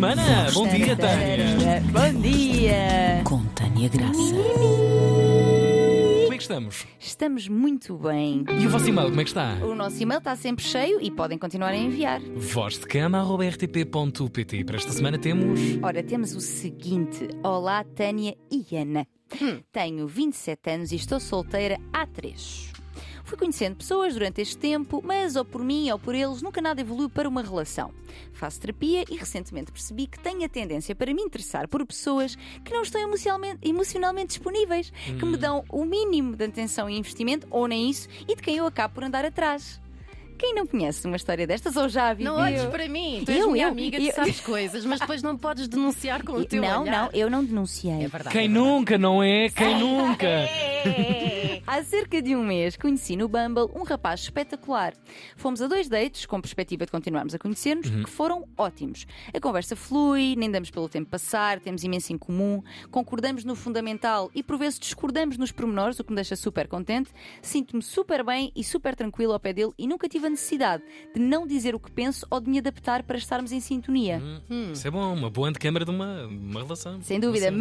semana. Bom dia, Tânia. Bom dia! Com Tânia Graça. Como é que estamos? Estamos muito bem. E o vosso e-mail, como é que está? O nosso e-mail está sempre cheio e podem continuar a enviar. Voz de cama.rtp.pt. Para esta semana temos. Ora, temos o seguinte: Olá, Tânia e Ana. Tenho 27 anos e estou solteira há 3. Fui conhecendo pessoas durante este tempo, mas ou por mim ou por eles nunca nada evoluiu para uma relação. Faço terapia e recentemente percebi que tenho a tendência para me interessar por pessoas que não estão emocionalmente, emocionalmente disponíveis, que me dão o mínimo de atenção e investimento, ou nem isso, e de quem eu acabo por andar atrás. Quem não conhece uma história destas ou já viveu? Não olhes para mim. Tu és Eu, minha eu, amiga, eu- tu sabes coisas, mas depois não podes denunciar com o teu não, olhar. não, eu não denunciei. É verdade. Quem é nunca, não é? Quem nunca? Há cerca de um mês conheci no Bumble um rapaz espetacular. Fomos a dois dates, com perspectiva de continuarmos a conhecer-nos, que foram ótimos. A conversa flui, nem damos pelo tempo passar, temos imenso em comum, concordamos no fundamental e por vezes discordamos nos pormenores, o que me deixa super contente. Sinto-me super bem e super tranquilo ao pé dele e nunca tive a necessidade de não dizer o que penso ou de me adaptar para estarmos em sintonia. Isso é bom, uma boa antecâmara de uma, uma relação. Sem dúvida, Sim.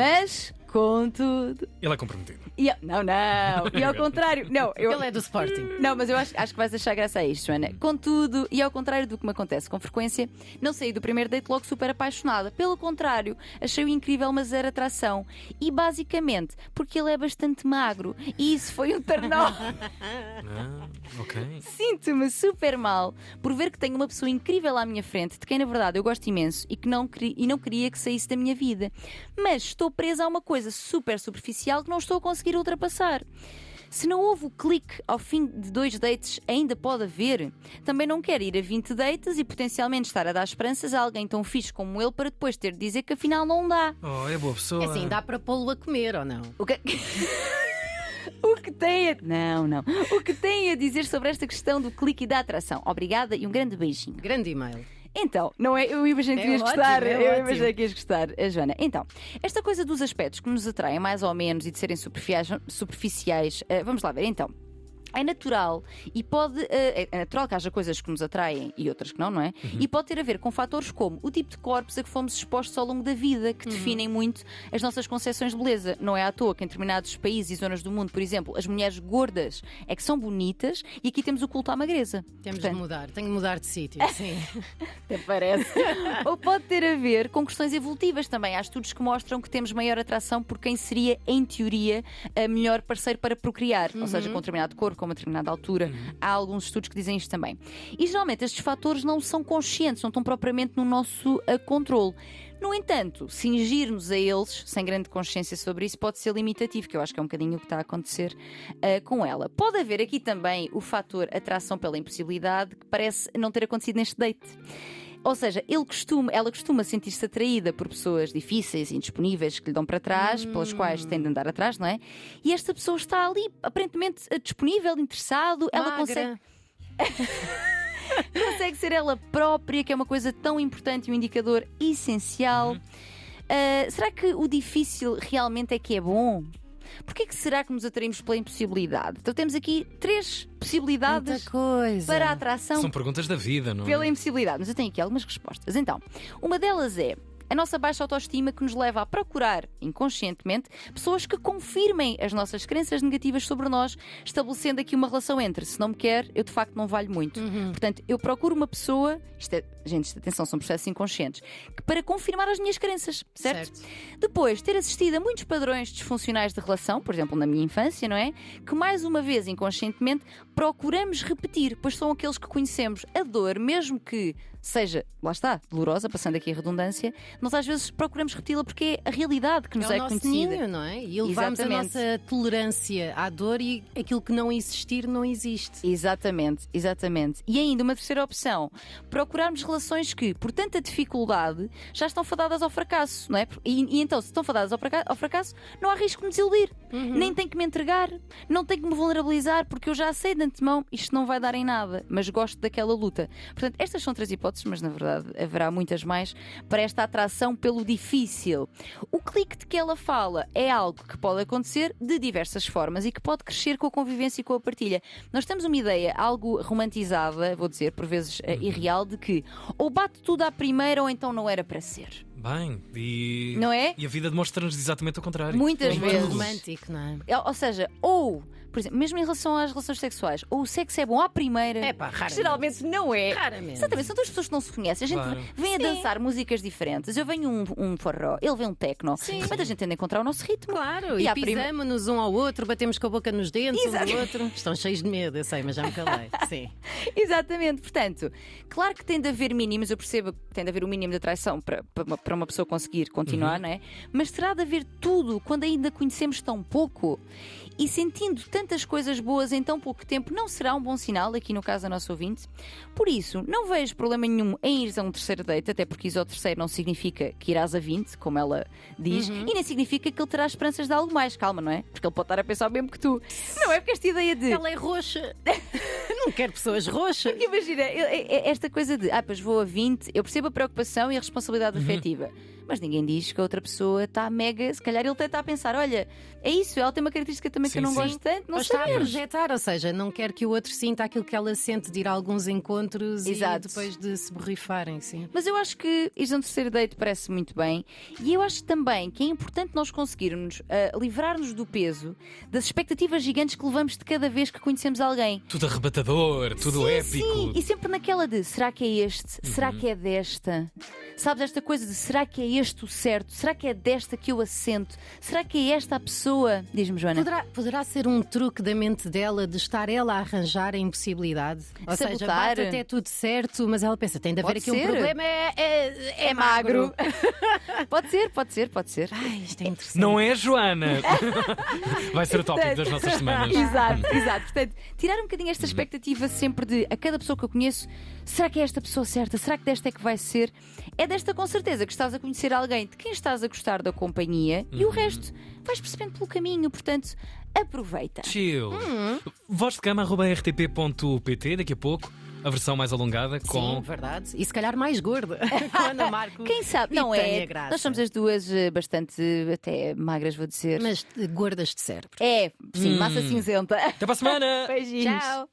Contudo. Ele é comprometido. E, não, não. E ao contrário, não. Eu, Ele é do Sporting. Não, mas eu acho, acho que vais achar graça a isto, Joana. Contudo, e ao contrário do que me acontece com frequência, não saí do primeiro date logo super apaixonada. Pelo contrário, achei-o incrível, mas zero atração. E basicamente, porque ele é bastante magro. E isso foi um turn-off. Ah, ok. Sinto-me super mal por ver que tenho uma pessoa incrível à minha frente, de quem na verdade eu gosto imenso e que não, e não queria que saísse da minha vida. Mas estou presa a uma coisa super superficial que não estou a conseguir ultrapassar. Se não houve o clique ao fim de dois dates, ainda pode haver. Também não quero ir a 20 dates e potencialmente estar a dar esperanças a alguém tão fixe como ele para depois ter de dizer que afinal não dá. Oh, é boa pessoa. É assim, dá para pô-lo a comer ou não? O que... o que tem a... Não, não. O que tem a dizer sobre esta questão do clique e da atração? Obrigada e um grande beijinho. Grande e-mail. Então, não é? Eu imaginei que É ias ótimo, gostar. é eu ótimo. imaginei que ias gostar, a Joana. Então, esta coisa dos aspectos que nos atraem mais ou menos e de serem superficiais, superficiais eh, vamos lá ver então. É natural e pode. eh, é natural que haja coisas que nos atraem e outras que não, não é? E pode ter a ver com fatores como o tipo de corpos a que fomos expostos ao longo da vida, que definem muito as nossas concepções de beleza. Não é à toa que em determinados países e zonas do mundo, por exemplo, as mulheres gordas é que são bonitas e aqui temos o culto à magreza. Temos Portanto, de mudar. Tenho de mudar de sítio, sim. até parece. Ou pode ter a ver com questões evolutivas também. Há estudos que mostram que temos maior atração por quem seria, em teoria, a melhor parceiro para procriar. Ou seja, com um determinado corpo, com uma determinada altura. Há alguns estudos que dizem isto também. E geralmente estes fatores não são conscientes, não estão propriamente no nosso ah, controle. No entanto, cingir-nos a eles, sem grande consciência sobre isso, pode ser limitativo, que eu acho que é um bocadinho o que está a acontecer ah, com ela. Pode haver aqui também o fator atração pela impossibilidade, que parece não ter acontecido neste date. Ou seja, ele costuma, ela costuma sentir-se atraída por pessoas difíceis, indisponíveis, que lhe dão para trás, pelas quais tem de andar atrás, não é? E esta pessoa está ali, aparentemente eh, disponível, interessado, ela Magra. consegue, consegue ser ela própria, que é uma coisa tão importante e um indicador essencial. Ah, será que o difícil realmente é que é bom? Porquê que será que nos atraímos pela impossibilidade? Então temos aqui três possibilidades para a atração São perguntas da vida, não é? pela impossibilidade. Mas eu tenho aqui algumas respostas. Então, uma delas é a nossa baixa autoestima que nos leva a procurar, inconscientemente, pessoas que confirmem as nossas crenças negativas sobre nós, estabelecendo aqui uma relação entre se não me quer, eu de facto não valho muito. Portanto, eu procuro uma pessoa, isto é, gente, atenção, são processos inconscientes, para confirmar as minhas crenças, certo? Certo. Depois, ter assistido a muitos padrões disfuncionais de relação, por exemplo, na minha infância, não é? Que mais uma vez, inconscientemente, procuramos repetir, pois são aqueles que conhecemos. A dor, mesmo que seja, lá está, dolorosa, passando aqui a redundância, nós às vezes procuramos repeti-la porque é a realidade que nos É é, conhecida. ninho, não é? E elevamos a Exatamente. nossa tolerância à dor e aquilo que não existir não existe. Exatamente, exatamente. E ainda uma terceira opção: procurarmos relações que, por tanta dificuldade, já estão fadadas ao fracasso, não é? E, e então, se estão fadadas ao fraca- ao fracasso, não há risco de me desiludir. Nem tenho que me entregar, não tenho que me vulnerabilizar, porque eu já sei de antemão isto não vai dar em nada, mas gosto daquela luta. Portanto, estas são três hipóteses, mas na verdade haverá muitas mais para esta atração pelo difícil. O clique de que ela fala é algo que pode acontecer de diversas formas e que pode crescer com a convivência e com a partilha. Nós temos uma ideia algo romantizada, vou dizer, por vezes eh, irreal, de que ou bate tudo à primeira ou então não era para ser. Bem, e. Não é? E a vida demonstra-nos exatamente o contrário. Muitas Em vezes. romântico, não é? É, Ou seja, ou, por exemplo, mesmo em relação às relações sexuais, ou o sexo é bom à primeira. É pá, raramente. Geralmente não é. Raramente. Exatamente, são duas pessoas que não se conhecem. A gente Claro. vem a dançar músicas diferentes. Eu venho um, um forró, ele vem um techno. Sim. Mas a gente tende a encontrar o nosso ritmo. Claro, E e, pisamos-nos um ao outro, batemos com a boca nos dentes um Exato. do outro. Estão cheios de medo, eu sei, mas já me calei. Sim. Exatamente, portanto, claro que tem de haver mínimos, eu percebo que tem de haver o mínimo de atração para, para, uma, para uma pessoa conseguir continuar, não é? Mas terá de haver tudo quando ainda conhecemos tão pouco. E sentindo tantas coisas boas em tão pouco tempo, não será um bom sinal, aqui no caso da nossa ouvinte. Por isso, não vejo problema nenhum em ires a um terceiro date, até porque ir ao terceiro não significa que irás a 20, como ela diz, e nem significa que ele terá esperanças de algo mais. Calma, não é? Porque ele pode estar a pensar o mesmo que tu. Não é porque esta ideia de. Ela é roxa. Não quero pessoas roxas. Imagina, eu- é- é esta coisa de, ah, pois vou a 20, eu percebo a preocupação e a responsabilidade afetiva. Mas ninguém diz que a outra pessoa está mega. Se calhar ele até está a pensar: olha, é isso, ela tem uma característica também que Sim, eu não sim. gosto tanto, não Ou está a projetar, ou seja, não quer que o outro sinta aquilo que ela sente de ir a alguns encontros Exato. e depois de se borrifarem, sim. Mas eu acho que a um terceiro date parece muito bem. E eu acho também que é importante nós conseguirmos ah, livrar-nos do peso das expectativas gigantes que levamos de cada vez que conhecemos alguém. Tudo arrebatador, tudo sim, épico. Sim, e sempre naquela de será que é este? Será que é desta? Sabes esta coisa de será que é este o certo? Será que é desta que eu assento? Será que é esta a pessoa? Diz-me, Joana. Poderá, poderá ser um truque da mente dela de estar ela a arranjar a impossibilidade? Ou seja, Sabotar. bate até tudo certo, mas ela pensa, tem de haver Pode aqui ser. um problema, é, é, É magro. pode ser, pode ser, pode ser. Ai, isto é interessante. Não é, Joana? Vai ser o tópico Portanto- das nossas semanas. Exato, exato. Portanto, tirar um bocadinho esta expectativa sempre de a cada pessoa que eu conheço, será que é esta pessoa certa? Será que desta é que vai ser? É desta com certeza que estás a conhecer alguém de quem estás a gostar da companhia e o resto vais percebendo pelo caminho. Portanto, aproveita. Chill. Hum. Voz de cama, rtp.pt, daqui a pouco. A versão mais alongada Sim, com. verdade. E se calhar mais gorda. Com Ana Marco. Quem sabe? Não é? Graça. Nós somos as duas eh, bastante até magras, vou dizer. Mas eh, gordas de cérebro. É, sim, massa cinzenta. Até para a semana! Beijinhos. Tchau.